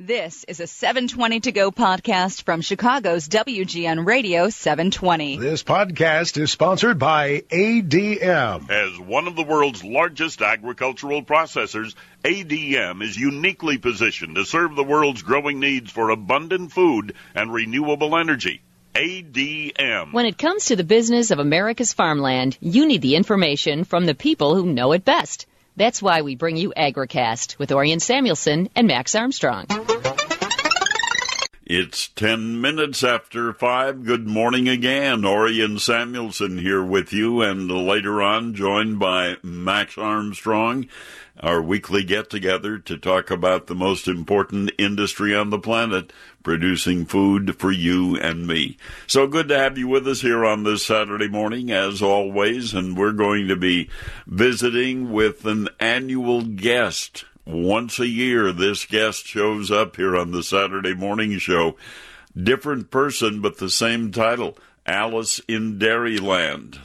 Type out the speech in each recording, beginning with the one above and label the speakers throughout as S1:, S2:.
S1: This is a 720 to go podcast from Chicago's WGN Radio 720.
S2: This podcast is sponsored by ADM.
S3: As one of the world's largest agricultural processors, ADM is uniquely positioned to serve the world's growing needs for abundant food and renewable energy. ADM.
S4: When it comes to the business of America's farmland, you need the information from the people who know it best. That's why we bring you AgriCast with Orion Samuelson and Max Armstrong.
S3: It's 10 minutes after 5. Good morning again. Orion Samuelson here with you, and later on joined by Max Armstrong, our weekly get together to talk about the most important industry on the planet, producing food for you and me. So good to have you with us here on this Saturday morning, as always, and we're going to be visiting with an annual guest once a year, this guest shows up here on the Saturday morning show. Different person, but the same title Alice in Dairyland.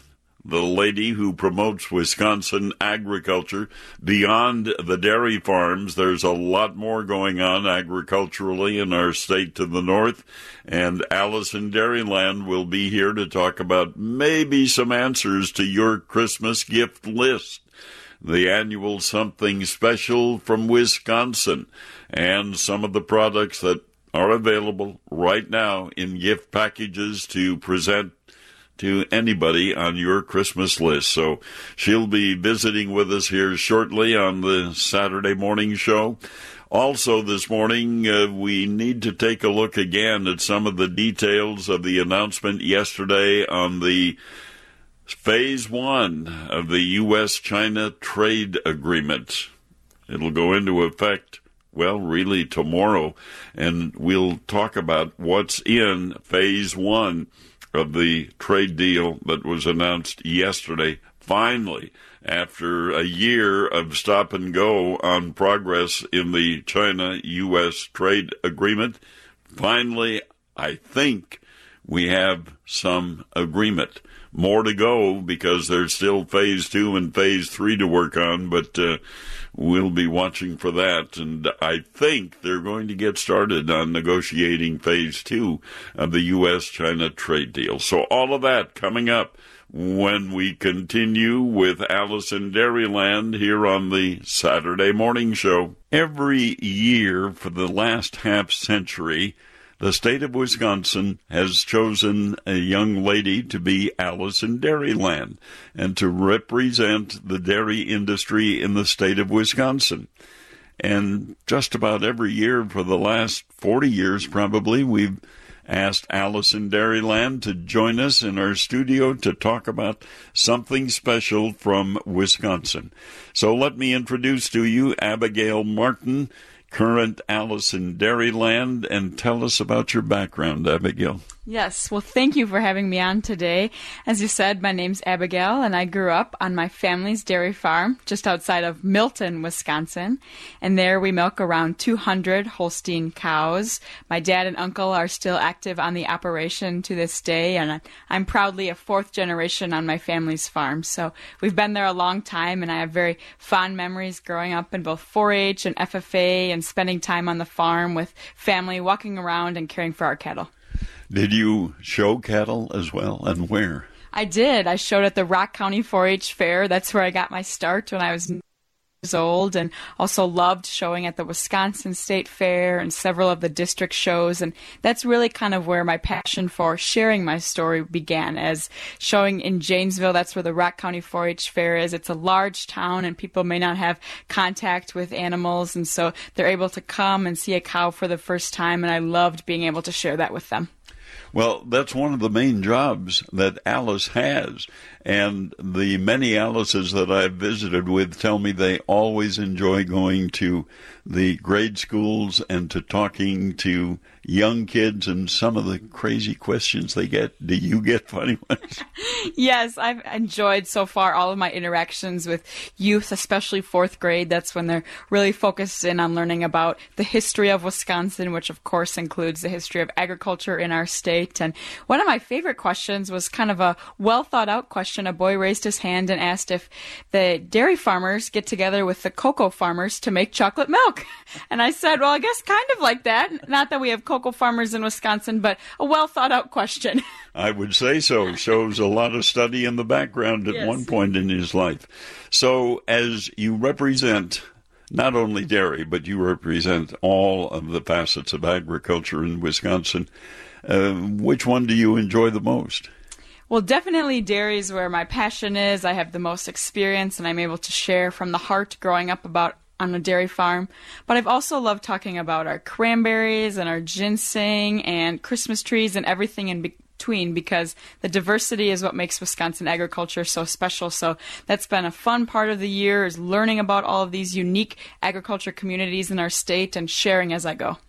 S3: The lady who promotes Wisconsin agriculture beyond the dairy farms. There's a lot more going on agriculturally in our state to the north. And Alice in Dairyland will be here to talk about maybe some answers to your Christmas gift list the annual something special from Wisconsin, and some of the products that are available right now in gift packages to present to anybody on your Christmas list. So she'll be visiting with us here shortly on the Saturday morning show. Also, this morning, uh, we need to take a look again at some of the details of the announcement yesterday on the phase one of the U.S. China trade agreement. It'll go into effect, well, really tomorrow, and we'll talk about what's in phase one of the trade deal that was announced yesterday. Finally, after a year of stop and go on progress in the China U.S. trade agreement, finally, I think we have some agreement more to go because there's still phase two and phase three to work on, but uh, we'll be watching for that. And I think they're going to get started on negotiating phase two of the U.S. China trade deal. So all of that coming up when we continue with in Dairyland here on the Saturday morning show. Every year for the last half century, the state of Wisconsin has chosen a young lady to be Alice in Dairyland and to represent the dairy industry in the state of Wisconsin. And just about every year for the last 40 years, probably, we've asked Alice in Dairyland to join us in our studio to talk about something special from Wisconsin. So let me introduce to you Abigail Martin current Alice in Dairyland and tell us about your background, Abigail.
S5: Yes, well, thank you for having me on today. As you said, my name's Abigail, and I grew up on my family's dairy farm just outside of Milton, Wisconsin. And there we milk around 200 Holstein cows. My dad and uncle are still active on the operation to this day, and I'm proudly a fourth generation on my family's farm. So we've been there a long time, and I have very fond memories growing up in both 4 H and FFA and spending time on the farm with family, walking around and caring for our cattle.
S3: Did you show cattle as well, and where?
S5: I did. I showed at the Rock County 4-H Fair. That's where I got my start when I was years old, and also loved showing at the Wisconsin State Fair and several of the district shows. And that's really kind of where my passion for sharing my story began. As showing in Janesville, that's where the Rock County 4-H Fair is. It's a large town, and people may not have contact with animals, and so they're able to come and see a cow for the first time. And I loved being able to share that with them.
S3: Well, that's one of the main jobs that Alice has. And the many Alices that I've visited with tell me they always enjoy going to the grade schools and to talking to young kids and some of the crazy questions they get. Do you get funny ones?
S5: yes, I've enjoyed so far all of my interactions with youth, especially fourth grade. That's when they're really focused in on learning about the history of Wisconsin, which of course includes the history of agriculture in our state. And one of my favorite questions was kind of a well thought out question. A boy raised his hand and asked if the dairy farmers get together with the cocoa farmers to make chocolate milk. And I said, well, I guess kind of like that. Not that we have cocoa farmers in Wisconsin, but a well thought out question.
S3: I would say so. Shows a lot of study in the background at
S5: Yes.
S3: one point in his life. So, as you represent not only dairy, but you represent all of the facets of agriculture in Wisconsin, uh, which one do you enjoy the most?
S5: Well, definitely dairy is where my passion is. I have the most experience and I'm able to share from the heart growing up about on a dairy farm. But I've also loved talking about our cranberries and our ginseng and Christmas trees and everything in between because the diversity is what makes Wisconsin agriculture so special. So that's been a fun part of the year is learning about all of these unique agriculture communities in our state and sharing as I go.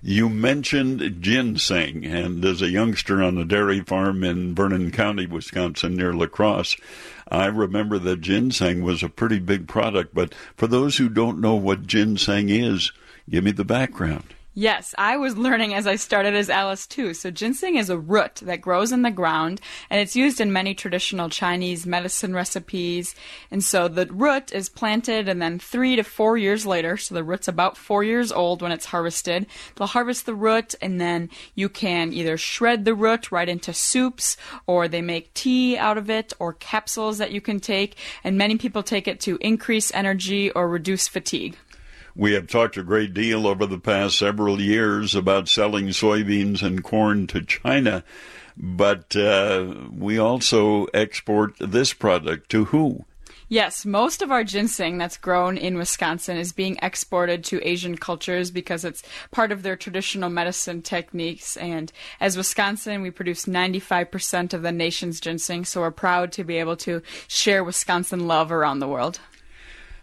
S3: You mentioned ginseng, and as a youngster on a dairy farm in Vernon County, Wisconsin, near La Crosse, I remember that ginseng was a pretty big product. But for those who don't know what ginseng is, give me the background.
S5: Yes, I was learning as I started as Alice too. So ginseng is a root that grows in the ground and it's used in many traditional Chinese medicine recipes. And so the root is planted and then three to four years later, so the root's about four years old when it's harvested, they'll harvest the root and then you can either shred the root right into soups or they make tea out of it or capsules that you can take. And many people take it to increase energy or reduce fatigue.
S3: We have talked a great deal over the past several years about selling soybeans and corn to China, but uh, we also export this product to who?
S5: Yes, most of our ginseng that's grown in Wisconsin is being exported to Asian cultures because it's part of their traditional medicine techniques. And as Wisconsin, we produce 95% of the nation's ginseng, so we're proud to be able to share Wisconsin love around the world.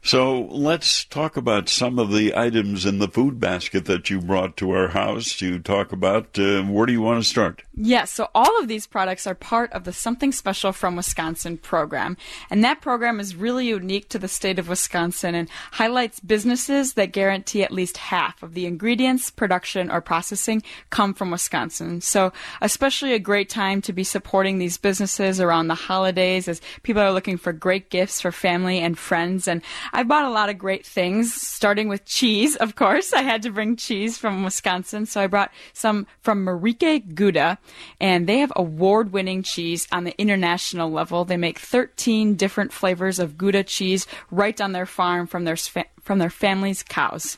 S3: So let's talk about some of the items in the food basket that you brought to our house to talk about. Uh, where do you want to start?
S5: Yes, so all of these products are part of the Something Special from Wisconsin program. And that program is really unique to the state of Wisconsin and highlights businesses that guarantee at least half of the ingredients, production, or processing come from Wisconsin. So, especially a great time to be supporting these businesses around the holidays as people are looking for great gifts for family and friends. And I bought a lot of great things, starting with cheese, of course. I had to bring cheese from Wisconsin, so I brought some from Marieke Gouda, and they have award winning cheese on the international level. They make 13 different flavors of Gouda cheese right on their farm from their, from their family's cows.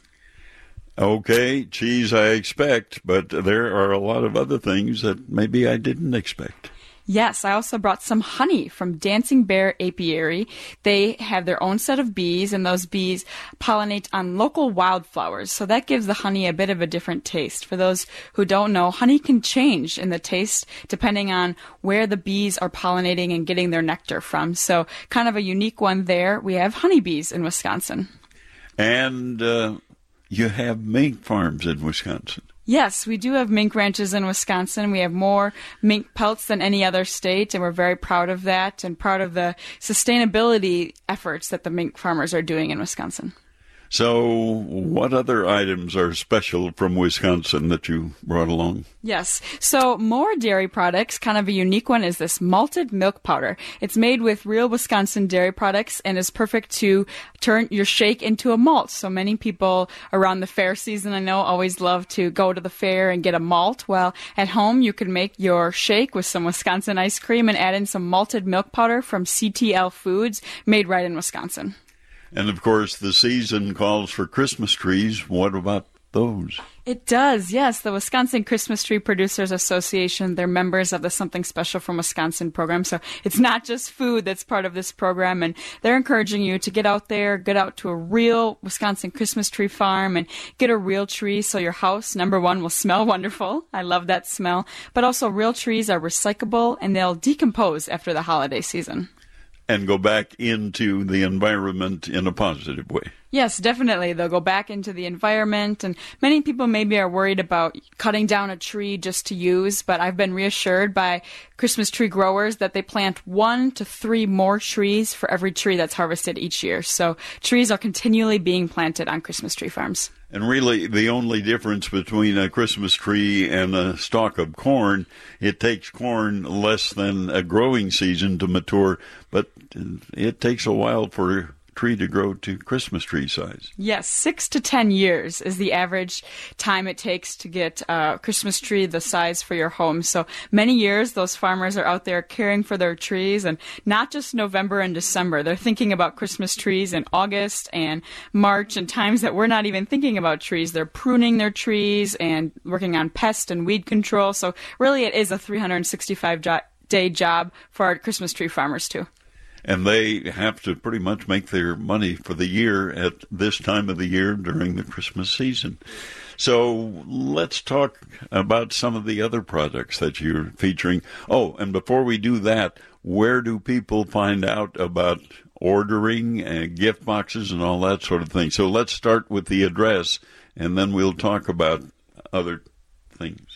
S3: Okay, cheese I expect, but there are a lot of other things that maybe I didn't expect.
S5: Yes, I also brought some honey from Dancing Bear Apiary. They have their own set of bees, and those bees pollinate on local wildflowers. So that gives the honey a bit of a different taste. For those who don't know, honey can change in the taste depending on where the bees are pollinating and getting their nectar from. So, kind of a unique one there. We have honeybees in Wisconsin.
S3: And uh, you have mink farms in Wisconsin.
S5: Yes, we do have mink ranches in Wisconsin. We have more mink pelts than any other state, and we're very proud of that and proud of the sustainability efforts that the mink farmers are doing in Wisconsin.
S3: So, what other items are special from Wisconsin that you brought along?
S5: Yes. So, more dairy products, kind of a unique one, is this malted milk powder. It's made with real Wisconsin dairy products and is perfect to turn your shake into a malt. So, many people around the fair season, I know, always love to go to the fair and get a malt. Well, at home, you can make your shake with some Wisconsin ice cream and add in some malted milk powder from CTL Foods, made right in Wisconsin.
S3: And of course, the season calls for Christmas trees. What about those?
S5: It does, yes. The Wisconsin Christmas Tree Producers Association, they're members of the Something Special from Wisconsin program. So it's not just food that's part of this program. And they're encouraging you to get out there, get out to a real Wisconsin Christmas tree farm and get a real tree so your house, number one, will smell wonderful. I love that smell. But also, real trees are recyclable and they'll decompose after the holiday season.
S3: And go back into the environment in a positive way.
S5: Yes, definitely. They'll go back into the environment, and many people maybe are worried about cutting down a tree just to use, but I've been reassured by Christmas tree growers that they plant one to three more trees for every tree that's harvested each year. So trees are continually being planted on Christmas tree farms.
S3: And really, the only difference between a Christmas tree and a stalk of corn, it takes corn less than a growing season to mature, but it takes a while for tree to grow to Christmas tree size.
S5: Yes, six to ten years is the average time it takes to get a Christmas tree the size for your home. So many years, those farmers are out there caring for their trees, and not just November and December. They're thinking about Christmas trees in August and March and times that we're not even thinking about trees. They're pruning their trees and working on pest and weed control. So really, it is a 365 jo- day job for our Christmas tree farmers too
S3: and they have to pretty much make their money for the year at this time of the year during the Christmas season. So let's talk about some of the other products that you're featuring. Oh, and before we do that, where do people find out about ordering uh, gift boxes and all that sort of thing? So let's start with the address, and then we'll talk about other things.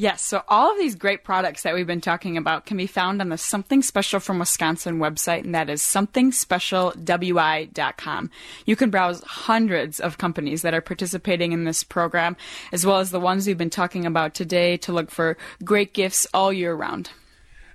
S5: Yes, so all of these great products that we've been talking about can be found on the Something Special from Wisconsin website, and that is somethingspecialwi.com. You can browse hundreds of companies that are participating in this program, as well as the ones we've been talking about today to look for great gifts all year round.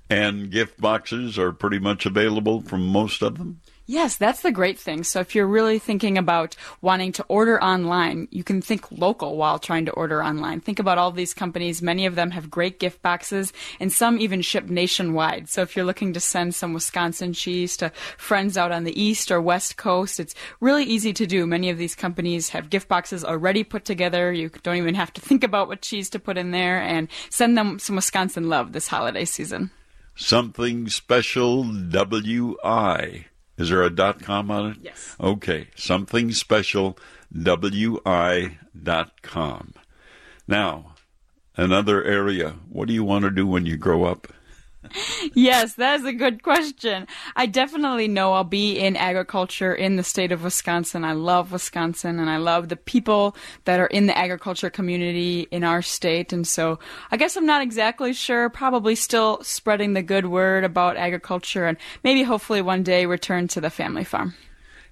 S3: And gift boxes are pretty much available from most of them?
S5: Yes, that's the great thing. So if you're really thinking about wanting to order online, you can think local while trying to order online. Think about all these companies. Many of them have great gift boxes and some even ship nationwide. So if you're looking to send some Wisconsin cheese to friends out on the east or west coast, it's really easy to do. Many of these companies have gift boxes already put together. You don't even have to think about what cheese to put in there and send them some Wisconsin love this holiday season.
S3: Something special WI is there a dot com on it?
S5: Yes.
S3: Okay. Something special, wi dot com. Now, another area. What do you want to do when you grow up?
S5: Yes, that is a good question. I definitely know I'll be in agriculture in the state of Wisconsin. I love Wisconsin and I love the people that are in the agriculture community in our state. And so I guess I'm not exactly sure, probably still spreading the good word about agriculture and maybe hopefully one day return to the family farm.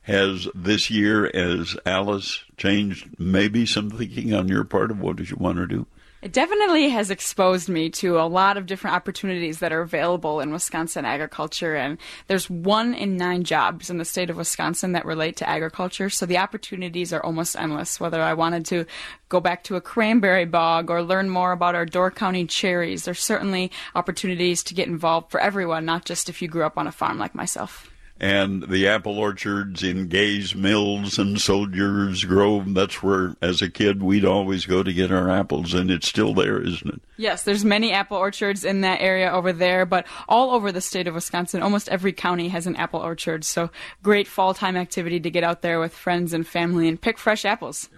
S3: Has this year, as Alice, changed maybe some thinking on your part of what did you want to do?
S5: It definitely has exposed me to a lot of different opportunities that are available in Wisconsin agriculture. And there's one in nine jobs in the state of Wisconsin that relate to agriculture. So the opportunities are almost endless. Whether I wanted to go back to a cranberry bog or learn more about our Door County cherries, there's certainly opportunities to get involved for everyone, not just if you grew up on a farm like myself
S3: and the apple orchards in Gays Mills and Soldiers Grove. That's where, as a kid, we'd always go to get our apples, and it's still there, isn't it?
S5: Yes, there's many apple orchards in that area over there, but all over the state of Wisconsin, almost every county has an apple orchard. So great fall time activity to get out there with friends and family and pick fresh apples.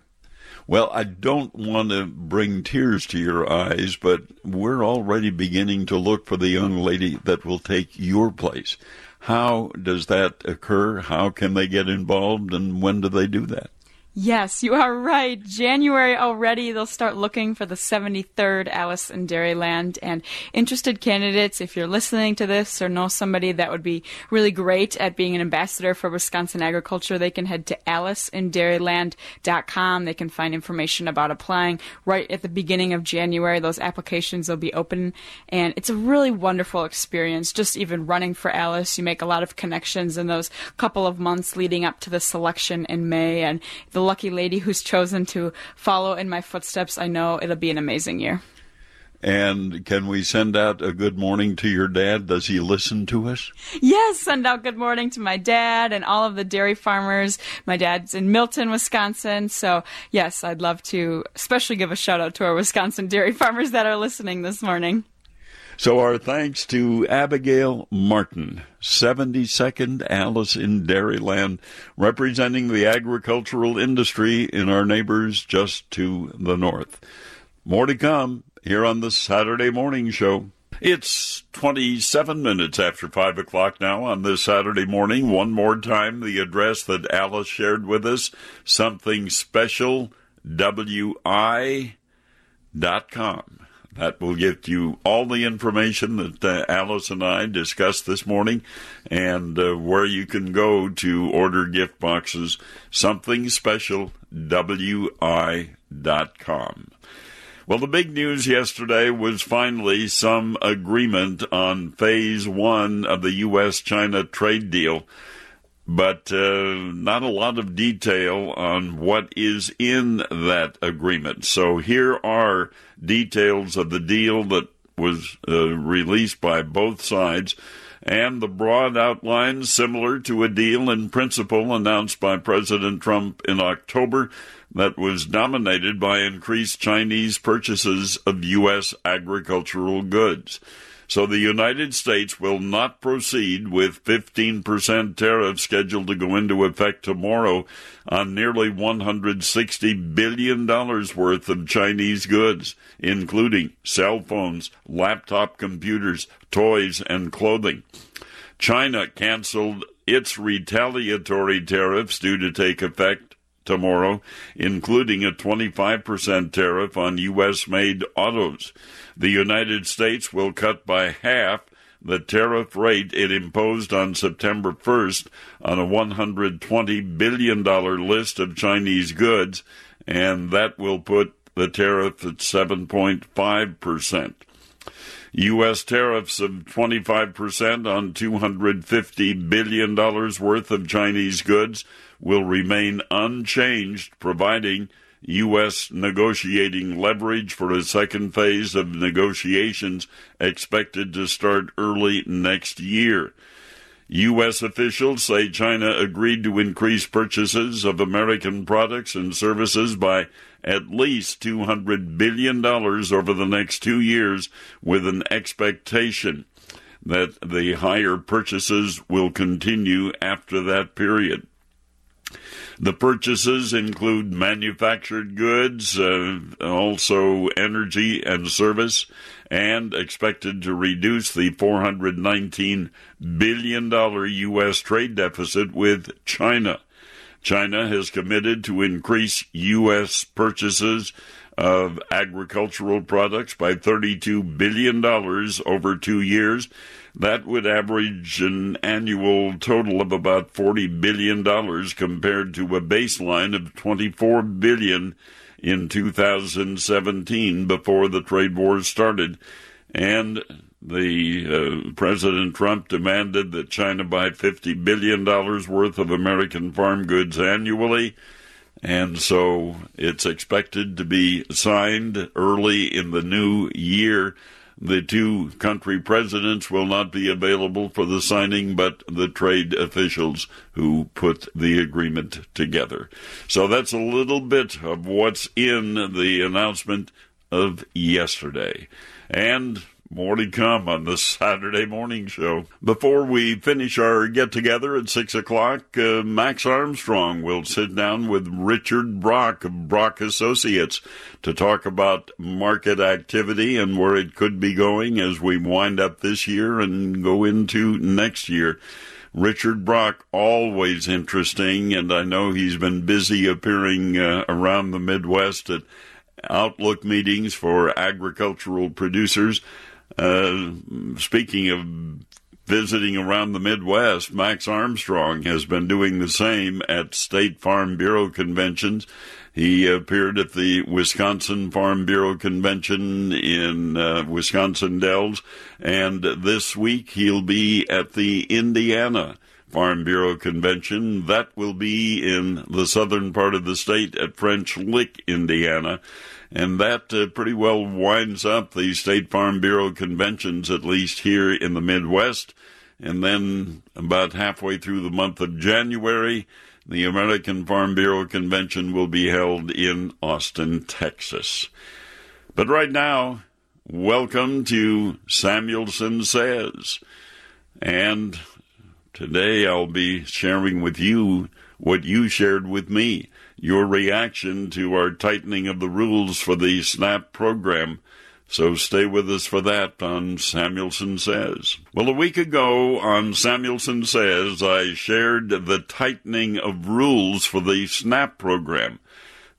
S3: Well, I don't want to bring tears to your eyes, but we're already beginning to look for the young lady that will take your place. How does that occur? How can they get involved, and when do they do that?
S5: Yes, you are right. January already, they'll start looking for the 73rd Alice in Dairyland. And interested candidates, if you're listening to this or know somebody that would be really great at being an ambassador for Wisconsin agriculture, they can head to aliceinDairyland.com. They can find information about applying right at the beginning of January. Those applications will be open. And it's a really wonderful experience, just even running for Alice. You make a lot of connections in those couple of months leading up to the selection in May. And the lucky lady who's chosen to follow in my footsteps, I know it'll be an amazing year.
S3: And can we send out a good morning to your dad? Does he listen to us?
S5: Yes, send out good morning to my dad and all of the dairy farmers. My dad's in Milton, Wisconsin. So, yes, I'd love to especially give a shout out to our Wisconsin dairy farmers that are listening this morning.
S3: So, our thanks to Abigail Martin, 72nd Alice in Dairyland, representing the agricultural industry in our neighbors just to the north. More to come here on the Saturday Morning Show. It's 27 minutes after 5 o'clock now on this Saturday morning. One more time, the address that Alice shared with us, something special, wi.com. That will get you all the information that uh, Alice and I discussed this morning and uh, where you can go to order gift boxes. Something special, wi.com. Well, the big news yesterday was finally some agreement on phase one of the U.S. China trade deal, but uh, not a lot of detail on what is in that agreement. So here are details of the deal that was uh, released by both sides and the broad outlines similar to a deal in principle announced by President Trump in October that was dominated by increased Chinese purchases of U.S. agricultural goods. So the United States will not proceed with 15% tariffs scheduled to go into effect tomorrow on nearly $160 billion worth of Chinese goods, including cell phones, laptop computers, toys, and clothing. China canceled its retaliatory tariffs due to take effect tomorrow, including a 25% tariff on U.S. made autos. The United States will cut by half the tariff rate it imposed on September 1st on a $120 billion list of Chinese goods, and that will put the tariff at 7.5%. U.S. tariffs of 25% on $250 billion worth of Chinese goods will remain unchanged, providing U.S. negotiating leverage for a second phase of negotiations expected to start early next year. U.S. officials say China agreed to increase purchases of American products and services by at least $200 billion over the next two years, with an expectation that the higher purchases will continue after that period. The purchases include manufactured goods, uh, also energy and service, and expected to reduce the $419 billion U.S. trade deficit with China. China has committed to increase U.S. purchases of agricultural products by $32 billion over two years that would average an annual total of about $40 billion compared to a baseline of 24 billion in 2017 before the trade wars started. And the uh, President Trump demanded that China buy $50 billion worth of American farm goods annually. And so it's expected to be signed early in the new year. The two country presidents will not be available for the signing, but the trade officials who put the agreement together. So that's a little bit of what's in the announcement of yesterday. And more to come on the Saturday morning show. Before we finish our get together at 6 o'clock, uh, Max Armstrong will sit down with Richard Brock of Brock Associates to talk about market activity and where it could be going as we wind up this year and go into next year. Richard Brock, always interesting, and I know he's been busy appearing uh, around the Midwest at Outlook meetings for agricultural producers. Uh, speaking of visiting around the Midwest, Max Armstrong has been doing the same at State Farm Bureau conventions. He appeared at the Wisconsin Farm Bureau convention in uh, Wisconsin Dells, and this week he'll be at the Indiana Farm Bureau convention. That will be in the southern part of the state at French Lick, Indiana. And that uh, pretty well winds up the State Farm Bureau conventions, at least here in the Midwest. And then about halfway through the month of January, the American Farm Bureau convention will be held in Austin, Texas. But right now, welcome to Samuelson Says. And today I'll be sharing with you what you shared with me your reaction to our tightening of the rules for the SNAP program. So stay with us for that on Samuelson Says. Well, a week ago on Samuelson Says, I shared the tightening of rules for the SNAP program,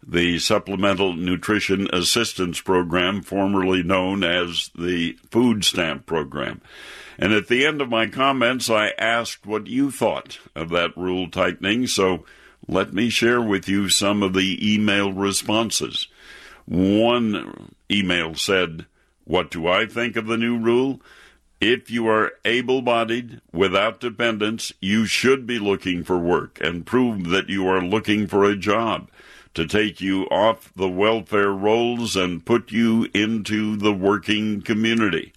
S3: the Supplemental Nutrition Assistance Program, formerly known as the Food Stamp Program. And at the end of my comments, I asked what you thought of that rule tightening. So let me share with you some of the email responses. One email said, What do I think of the new rule? If you are able bodied without dependents, you should be looking for work and prove that you are looking for a job to take you off the welfare rolls and put you into the working community.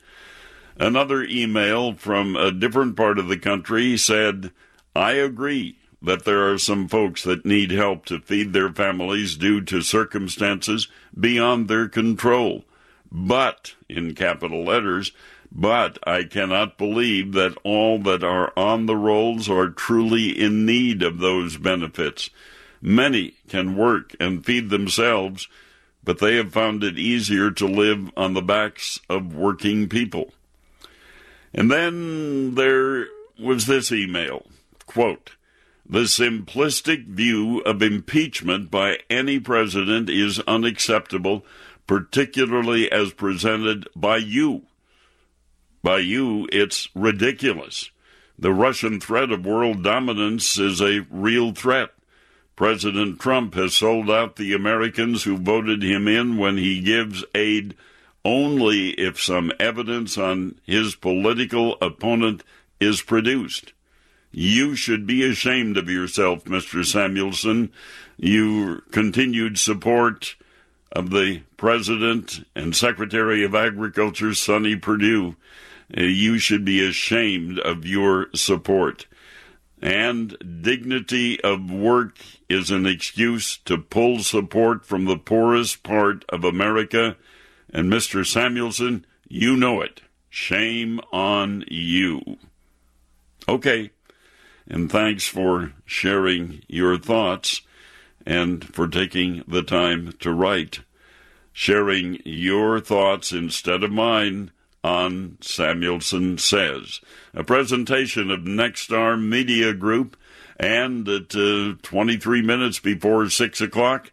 S3: Another email from a different part of the country said, I agree that there are some folks that need help to feed their families due to circumstances beyond their control. But, in capital letters, but I cannot believe that all that are on the rolls are truly in need of those benefits. Many can work and feed themselves, but they have found it easier to live on the backs of working people. And then there was this email quote, The simplistic view of impeachment by any president is unacceptable, particularly as presented by you. By you, it's ridiculous. The Russian threat of world dominance is a real threat. President Trump has sold out the Americans who voted him in when he gives aid only if some evidence on his political opponent is produced. You should be ashamed of yourself, Mr. Samuelson. Your continued support of the President and Secretary of Agriculture, Sonny Perdue. Uh, you should be ashamed of your support. And dignity of work is an excuse to pull support from the poorest part of America. And Mr. Samuelson, you know it. Shame on you. Okay. And thanks for sharing your thoughts and for taking the time to write. Sharing your thoughts instead of mine on Samuelson Says, a presentation of Nexstar Media Group, and at uh, 23 minutes before 6 o'clock,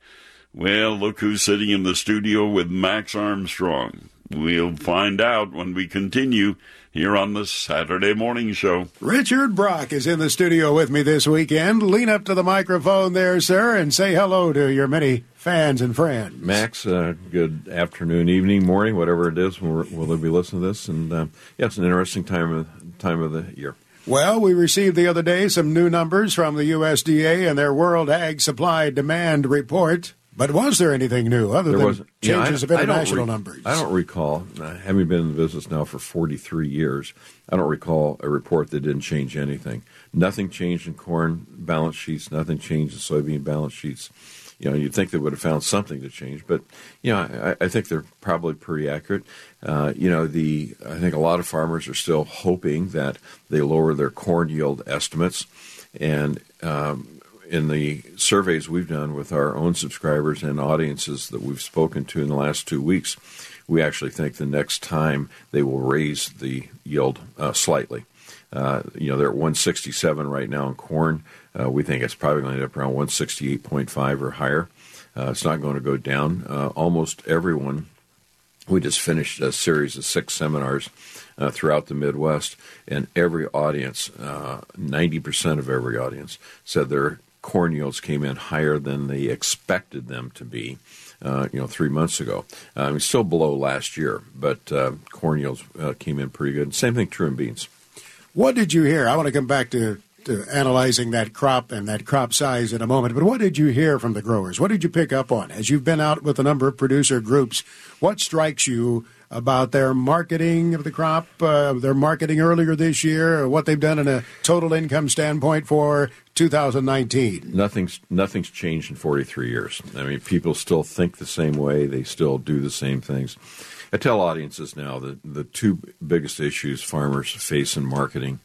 S3: well, look who's sitting in the studio with Max Armstrong. We'll find out when we continue here on the Saturday Morning Show.
S2: Richard Brock is in the studio with me this weekend. Lean up to the microphone there, sir, and say hello to your many fans and friends.
S6: Max, uh, good afternoon, evening, morning, whatever it is. We'll, we'll be listening to this, and uh, yeah, it's an interesting time of time of the year.
S2: Well, we received the other day some new numbers from the USDA and their World Ag Supply Demand Report. But was there anything new other
S6: there
S2: than
S6: was,
S2: changes
S6: yeah,
S2: of international
S6: re-
S2: numbers?
S6: I don't recall, having been in the business now for 43 years, I don't recall a report that didn't change anything. Nothing changed in corn balance sheets, nothing changed in soybean balance sheets. You know, you'd think they would have found something to change, but you know, I, I think they're probably pretty accurate. Uh, you know, the I think a lot of farmers are still hoping that they lower their corn yield estimates, and um, in the surveys we've done with our own subscribers and audiences that we've spoken to in the last two weeks, we actually think the next time they will raise the yield uh, slightly. Uh, you know, they're at 167 right now in corn. Uh, we think it's probably going to end up around 168.5 or higher. Uh, it's not going to go down. Uh, almost everyone, we just finished a series of six seminars uh, throughout the Midwest, and every audience, 90% of every audience, said their corn yields came in higher than they expected them to be. Uh, you know, three months ago. Um, still below last year, but uh, corn yields uh, came in pretty good. Same thing true in beans.
S2: What did you hear? I want to come back to, to analyzing that crop and that crop size in a moment, but what did you hear from the growers? What did you pick up on? As you've been out with a number of producer groups, what strikes you about their marketing of the crop, uh, their marketing earlier this year, what they've done in a total income standpoint for 2019.
S6: Nothing's nothing's changed in 43 years. I mean, people still think the same way. They still do the same things. I tell audiences now that the two biggest issues farmers face in marketing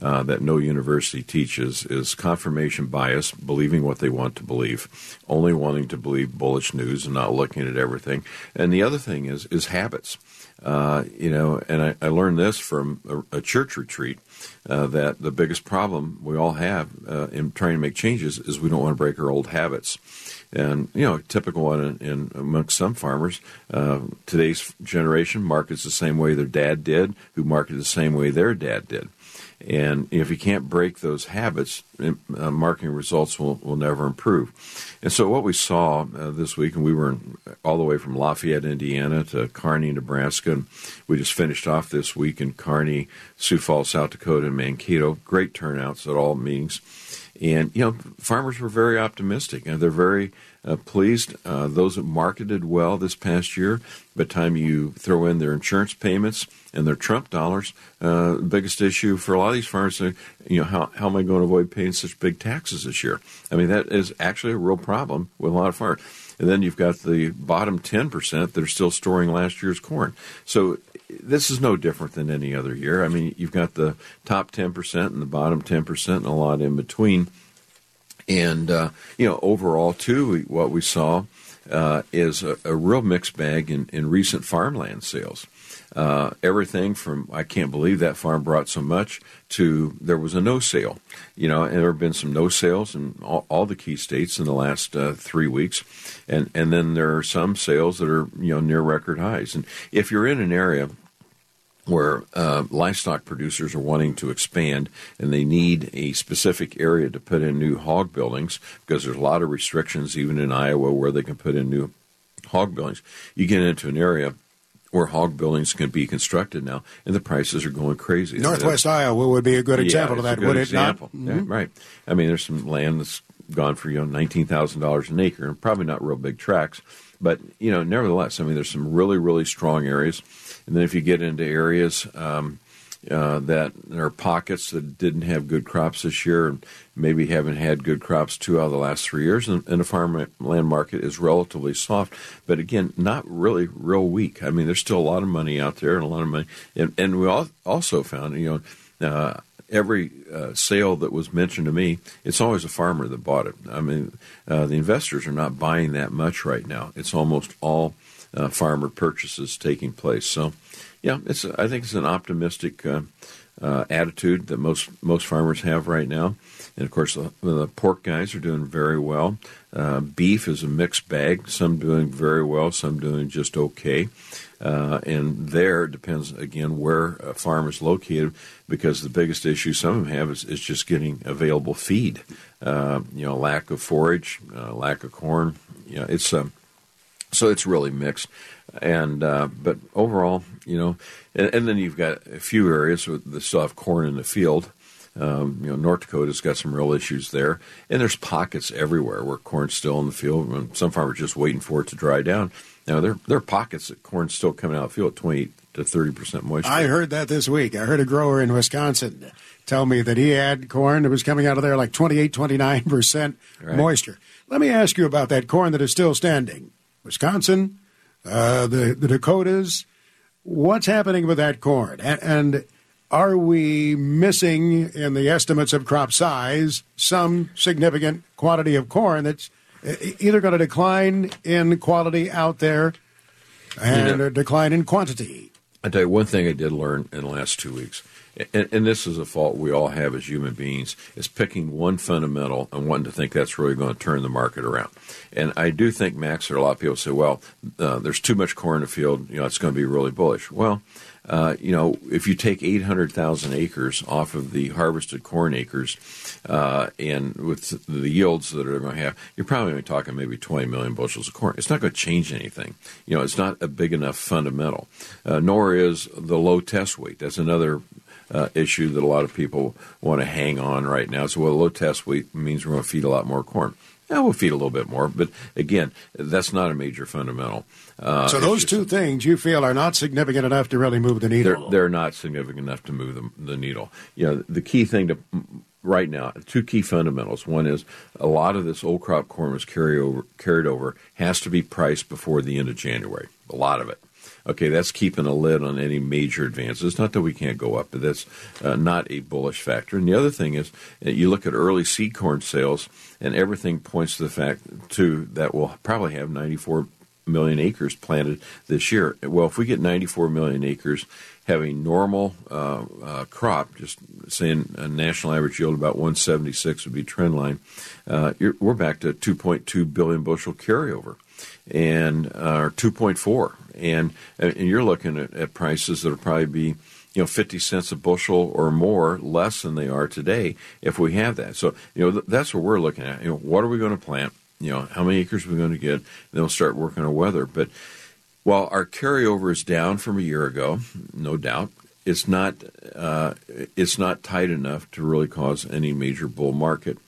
S6: uh, that no university teaches is confirmation bias, believing what they want to believe, only wanting to believe bullish news and not looking at everything. And the other thing is is habits. Uh, you know, and I, I learned this from a, a church retreat uh, that the biggest problem we all have uh, in trying to make changes is we don't want to break our old habits. And you know, typical one in, in amongst some farmers, uh, today's generation markets the same way their dad did, who marketed the same way their dad did. And if you can't break those habits, uh, marketing results will, will never improve. And so, what we saw uh, this week, and we were in, all the way from Lafayette, Indiana to Kearney, Nebraska, and we just finished off this week in Kearney, Sioux Falls, South Dakota, and Mankato. Great turnouts at all meetings. And, you know, farmers were very optimistic and they're very uh, pleased. Uh, those that marketed well this past year, by the time you throw in their insurance payments and their Trump dollars, uh, the biggest issue for a lot of these farmers is, you know, how, how am I going to avoid paying such big taxes this year? I mean, that is actually a real problem with a lot of farmers. And then you've got the bottom 10% that are still storing last year's corn. So this is no different than any other year. I mean, you've got the top 10% and the bottom 10% and a lot in between. And, uh, you know, overall, too, what we saw uh, is a, a, real mixed bag in, in recent farmland sales. Uh, everything from I can't believe that farm brought so much to there was a no sale, you know, and there have been some no sales in all, all the key states in the last uh, three weeks, and and then there are some sales that are you know near record highs. And if you're in an area where uh, livestock producers are wanting to expand and they need a specific area to put in new hog buildings because there's a lot of restrictions even in Iowa where they can put in new hog buildings. You get into an area where hog buildings can be constructed now, and the prices are going crazy.
S2: Northwest Iowa would be a good example
S6: yeah,
S2: of that,
S6: would
S2: example.
S6: it not? Mm-hmm. Yeah, right. I mean, there's some land that's gone for you know nineteen thousand dollars an acre, and probably not real big tracts, but you know, nevertheless, I mean, there's some really really strong areas, and then if you get into areas. Um, uh, that are pockets that didn't have good crops this year and maybe haven't had good crops two out of the last three years, and, and the farmland market is relatively soft, but again, not really real weak. I mean, there's still a lot of money out there and a lot of money, and, and we all, also found, you know, uh, every uh, sale that was mentioned to me, it's always a farmer that bought it. I mean, uh, the investors are not buying that much right now. It's almost all uh, farmer purchases taking place. So, yeah, it's I think it's an optimistic uh, uh, attitude that most most farmers have right now. And of course, the, the pork guys are doing very well. Uh, beef is a mixed bag. Some doing very well, some doing just okay. Uh, and there depends again where a farm is located, because the biggest issue some of them have is, is just getting available feed. Uh, you know, lack of forage, lack of corn. You know, it's um, so it's really mixed. And uh, but overall, you know, and, and, then you've got a few areas that still have corn in the field. Um, you know, North Dakota's got some real issues there, and there's pockets everywhere where corn's still in the field. And some farmers just waiting for it to dry down. Now there there are pockets that corn's still coming out of the field at 20 to 30 percent moisture.
S2: I heard that this week. I heard a grower in Wisconsin tell me that he had corn that was coming out of there like 28, 29 percent moisture. Let me ask you about that corn that is still standing. Wisconsin, uh, the the Dakotas. What's happening with that corn? And, and are we missing in the estimates of crop size some significant quantity of corn that's either going to decline in quality out there and you know, a decline in quantity?
S6: I tell you one thing I did learn in the last two weeks and, and, this is a fault we all have as human beings, is picking one fundamental and wanting to think that's really going to turn the market around. And I do think, Max, there are a lot of people say, well, uh, there's too much corn in the field, you know, it's going to be really bullish. Well, uh, you know, if you take 800,000 acres off of the harvested corn acres, uh, and with the yields that are going to have, you're probably only talking maybe 20 million bushels of corn. It's not going to change anything. You know, it's not a big enough fundamental, uh, nor is the low test weight. That's another uh, issue that a lot of people want to hang on right now. So, well, low test weight means we're going to feed a lot more corn. Yeah, we'll feed a little bit more, but again, that's not a major fundamental.
S2: Uh, so those two things you feel are not significant enough to really move the needle.
S6: They're, they're not significant enough to move the, the needle. You know, the key thing to right now, two key fundamentals. One is a lot of this old crop corn was carry over, carried over has to be priced before the end of January. A lot of it. Okay, that's keeping a lid on any major advances. Not that we can't go up, but that's uh, not a bullish factor. And the other thing is, uh, you look at early seed corn sales, and everything points to the fact too that we'll probably have 94 million acres planted this year. Well, if we get 94 million acres having normal uh, uh, crop, just saying a national average yield about 176 would be trend line, uh, we're back to 2.2 billion bushel carryover and uh, 2.4 and and you're looking at, at prices that'll probably be you know, 50 cents a bushel or more less than they are today if we have that. So, you know, th- that's what we're looking at. You know, what are we going to plant? You know, how many acres are we going to get? And then we'll start working on weather. But while our carryover is down from a year ago, no doubt, it's not uh, it's not tight enough to really cause any major bull market.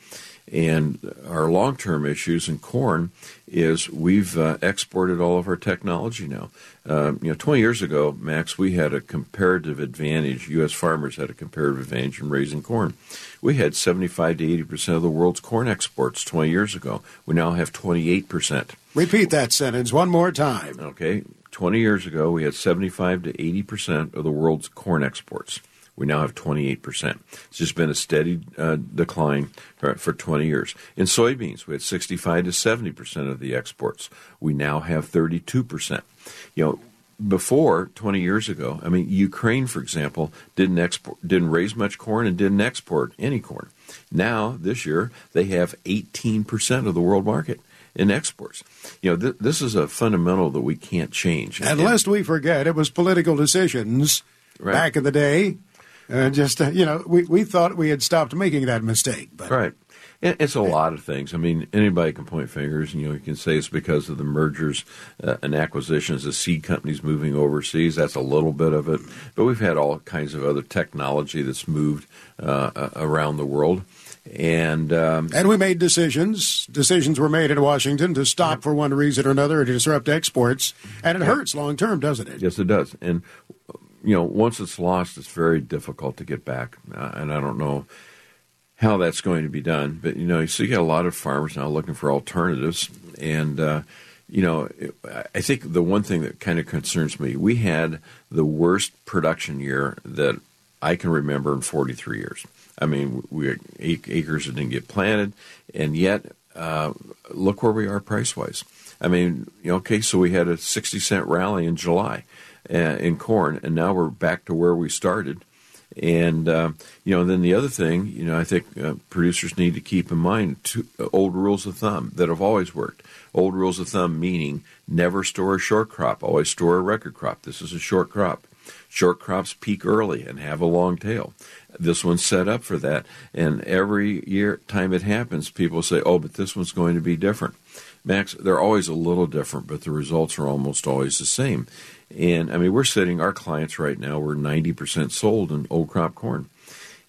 S6: And our long term issues in corn is we've uh, exported all of our technology now. Uh, you know, 20 years ago, Max, we had a comparative advantage. U.S. farmers had a comparative advantage in raising corn. We had 75 to 80 percent of the world's corn exports 20 years ago. We now have 28 percent.
S2: Repeat that sentence one more time.
S6: Okay, 20 years ago, we had 75 to 80 percent of the world's corn exports. We now have 28%. It's just been a steady uh, decline for, for 20 years. In soybeans, we had 65 to 70% of the exports. We now have 32%. You know, before 20 years ago, I mean, Ukraine, for example, didn't export, didn't raise much corn and didn't export any corn. Now, this year, they have 18% of the world market in exports. You know, th- this is a fundamental that we can't change.
S2: And, lest we forget, it was political decisions
S6: Right.
S2: back in the day. Uh, just, uh, you know, we, we thought we had stopped making that mistake. But
S6: Right. It's a lot of things. I mean, anybody can point fingers, and you know, you can say it's because of the mergers uh, and acquisitions, the seed companies moving overseas. That's a little bit of it, but we've had all kinds of other technology that's moved uh, around the world, and um,
S2: And we made decisions. Decisions were made in Washington to stop for one reason or another to disrupt exports. And it hurts long term, doesn't it?
S6: Yes, it does. And you know, once it's lost, it's very difficult to get back. Uh, and I don't know how that's going to be done. But you know, so you got a lot of farmers now looking for alternatives. And uh, you know, I think the one thing that kind of concerns me, we had the worst production year that I can remember in 43 years. I mean, we had acres that didn't get planted, and yet uh, look where we are price wise. I mean, okay, so we had a 60 cent rally in July in corn, and now we're back to where we started. And uh, you know, then the other thing, you know, I think uh, producers need to keep in mind two, uh, old rules of thumb that have always worked. Old rules of thumb meaning never store a short crop, always store a record crop. This is a short crop. Short crops peak early and have a long tail. This one's set up for that, and every year time it happens, people say, "Oh, but this one's going to be different." Max, they're always a little different, but the results are almost always the same. And I mean, we're sitting our clients right now. We're ninety percent sold in old crop corn,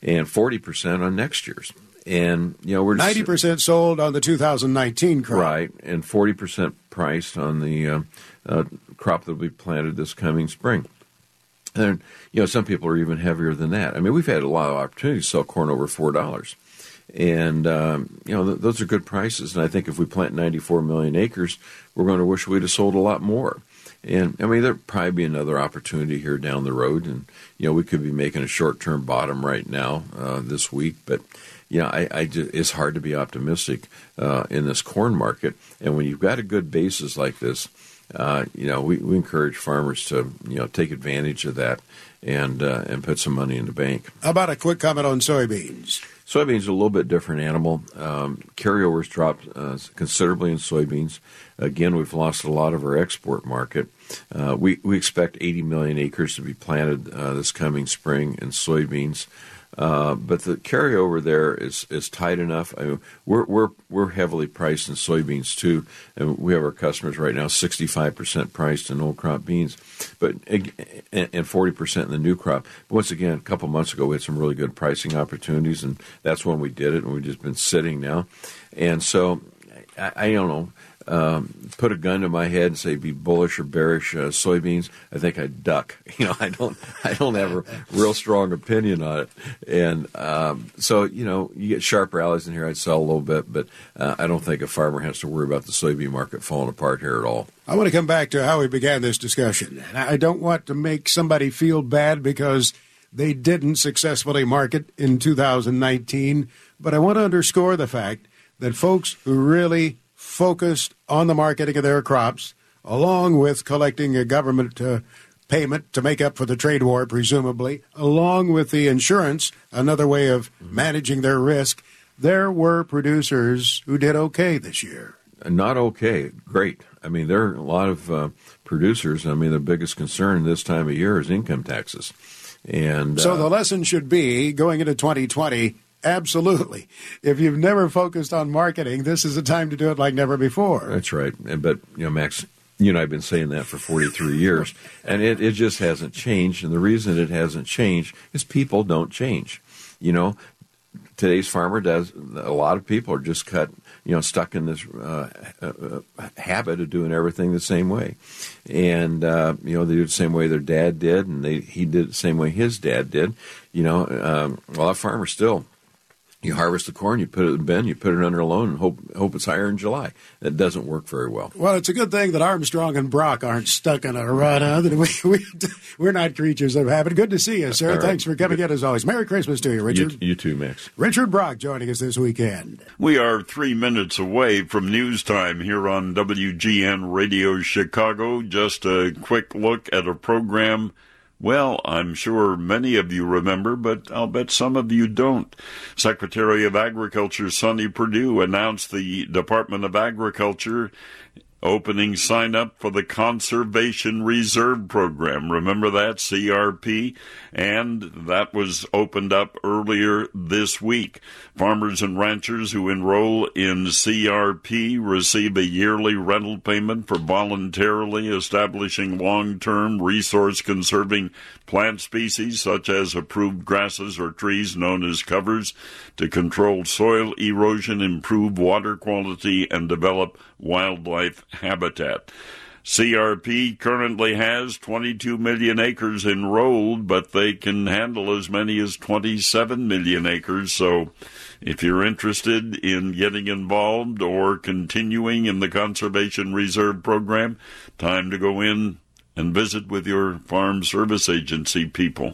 S6: and forty percent on next year's. And you know, we're just-
S2: Ninety percent sold on the 2019 crop.
S6: right, and forty percent priced on the uh, uh, crop that will be planted this coming spring. And you know, some people are even heavier than that. I mean, we've had a lot of opportunities to sell corn over four dollars, and um, you know, th- those are good prices. And I think if we plant 94 million acres, we're going to wish we'd have sold a lot more. And I mean, there'll probably be another opportunity here down the road, and you know, we could be making a short-term bottom right now uh, this week, but you know, I, I ju- it's hard to be optimistic uh, in this corn market. And when you've got a good basis like this, uh, you know, we, we encourage farmers to you know take advantage of that and uh, and put some money in the bank.
S2: How about a quick comment on soybeans?
S6: Soybeans are a little bit different animal. Um, carryovers dropped uh, considerably in soybeans. Again, we've lost a lot of our export market. Uh, we we expect 80 million acres to be planted uh, this coming spring in soybeans. Uh, but the carryover there is, is tight enough. I mean, we're we're we're heavily priced in soybeans too, and we have our customers right now 65 percent priced in old crop beans, but and 40 percent in the new crop. But once again, a couple months ago we had some really good pricing opportunities, and that's when we did it, and we've just been sitting now, and so I, I don't know um, put a gun to my head and say be bullish or bearish uh, soybeans, I think I'd duck. You know, I don't, I don't have a real strong opinion on it, and um, so you know, you get sharp rallies in here. I'd sell a little bit, but uh, I don't think a farmer has to worry about the soybean market falling apart here at all.
S2: I want to come back to how we began this discussion. And I don't want to make somebody feel bad because they didn't successfully market in 2019, but I want to underscore the fact that folks who really focused on the marketing of their crops, along with collecting a government uh, payment to make up for the trade war, presumably, along with the insurance, another way of managing their risk, there were producers who did okay this year.
S6: not okay, great. I mean, there are a lot of uh, producers. I mean, the biggest concern this time of year is income taxes. And
S2: So
S6: uh,
S2: the lesson should be going into 2020. Absolutely. If you've never focused on marketing, this is a time to do it like never before.
S6: That's right. But, you know, Max, you and I have been saying that for 43 years, and it, it just hasn't changed. And the reason it hasn't changed is people don't change. You know, today's farmer does, a lot of people are just cut, you know, stuck in this uh, uh, habit of doing everything the same way. And, uh, you know, they do the same way their dad did, and they, he did the same way his dad did. You know, um, a lot of farmers still you harvest the corn, you put it in the bin, you put it under a loan, and hope hope it's higher in July. That doesn't work very well.
S2: Well, it's a good thing that Armstrong and Brock aren't stuck in a rut. Huh? That we, we, we're not creatures of habit. Good to see you, sir.
S6: All right.
S2: Thanks for coming in as always. Merry Christmas to you,
S6: You,
S2: Richard.
S6: you too, Max.
S2: Richard Brock joining us this weekend.
S3: We are three minutes away from news time here on WGN Radio Chicago. Just a quick look at a program. Well, I'm sure many of you remember, but I'll bet some of you don't. Secretary of Agriculture Sonny Perdue announced the Department of Agriculture opening sign up for the Conservation Reserve Program. Remember that, CRP? And that was opened up earlier this week. Farmers and ranchers who enroll in CRP receive a yearly rental payment for voluntarily establishing long term resource conserving plant species such as approved grasses or trees known as covers to control soil erosion, improve water quality, and develop wildlife habitat. CRP currently has 22 million acres enrolled, but they can handle as many as 27 million acres. So if you're interested in getting involved or continuing in the Conservation Reserve Program, time to go in and visit with your Farm Service Agency people.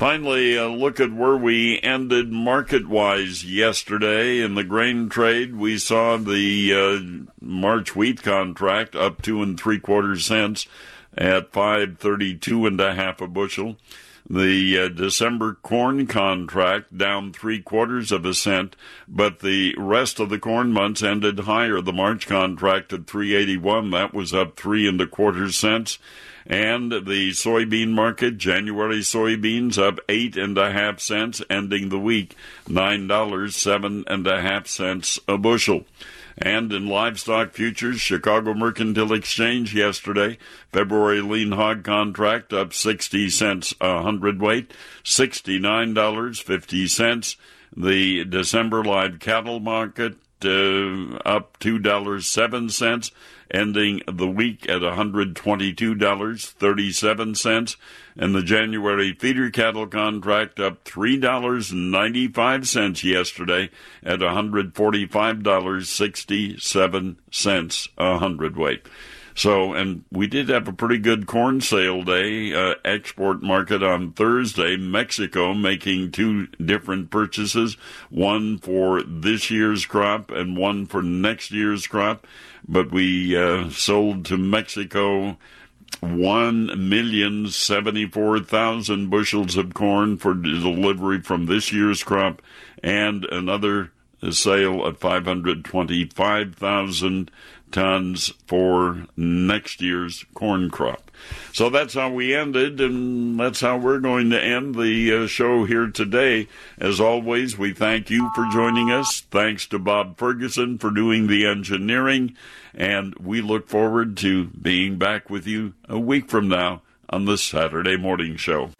S3: Finally, a look at where we ended market wise yesterday in the grain trade. We saw the uh, March wheat contract up two and three quarters cents at five thirty two and a half a bushel. The uh, December corn contract down three quarters of a cent, but the rest of the corn months ended higher. The March contract at 381, that was up three and a quarter cents. And the soybean market, January soybeans up eight and a half cents, ending the week nine dollars seven and a half cents a bushel. And in livestock futures, Chicago Mercantile Exchange yesterday, February lean hog contract up 60 cents a hundredweight, $69.50. The December live cattle market uh, up $2.07, ending the week at $122.37. And the January feeder cattle contract up $3.95 yesterday at $145.67 a hundredweight. So, and we did have a pretty good corn sale day, uh, export market on Thursday. Mexico making two different purchases, one for this year's crop and one for next year's crop. But we uh, sold to Mexico one million seventy-four thousand bushels of corn for delivery from this year's crop, and another sale of five hundred twenty-five thousand tons for next year's corn crop. So that's how we ended, and that's how we're going to end the uh, show here today. As always, we thank you for joining us. Thanks to Bob Ferguson for doing the engineering, and we look forward to being back with you a week from now on the Saturday Morning Show.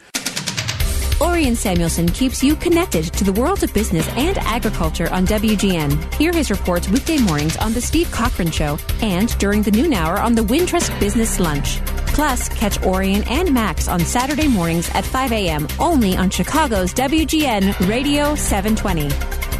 S7: Orion Samuelson keeps you connected to the world of business and agriculture on WGN. Hear his reports weekday mornings on The Steve Cochran Show and during the noon hour on the Wintrust Business Lunch. Plus, catch Orion and Max on Saturday mornings at 5 a.m. only on Chicago's WGN Radio 720.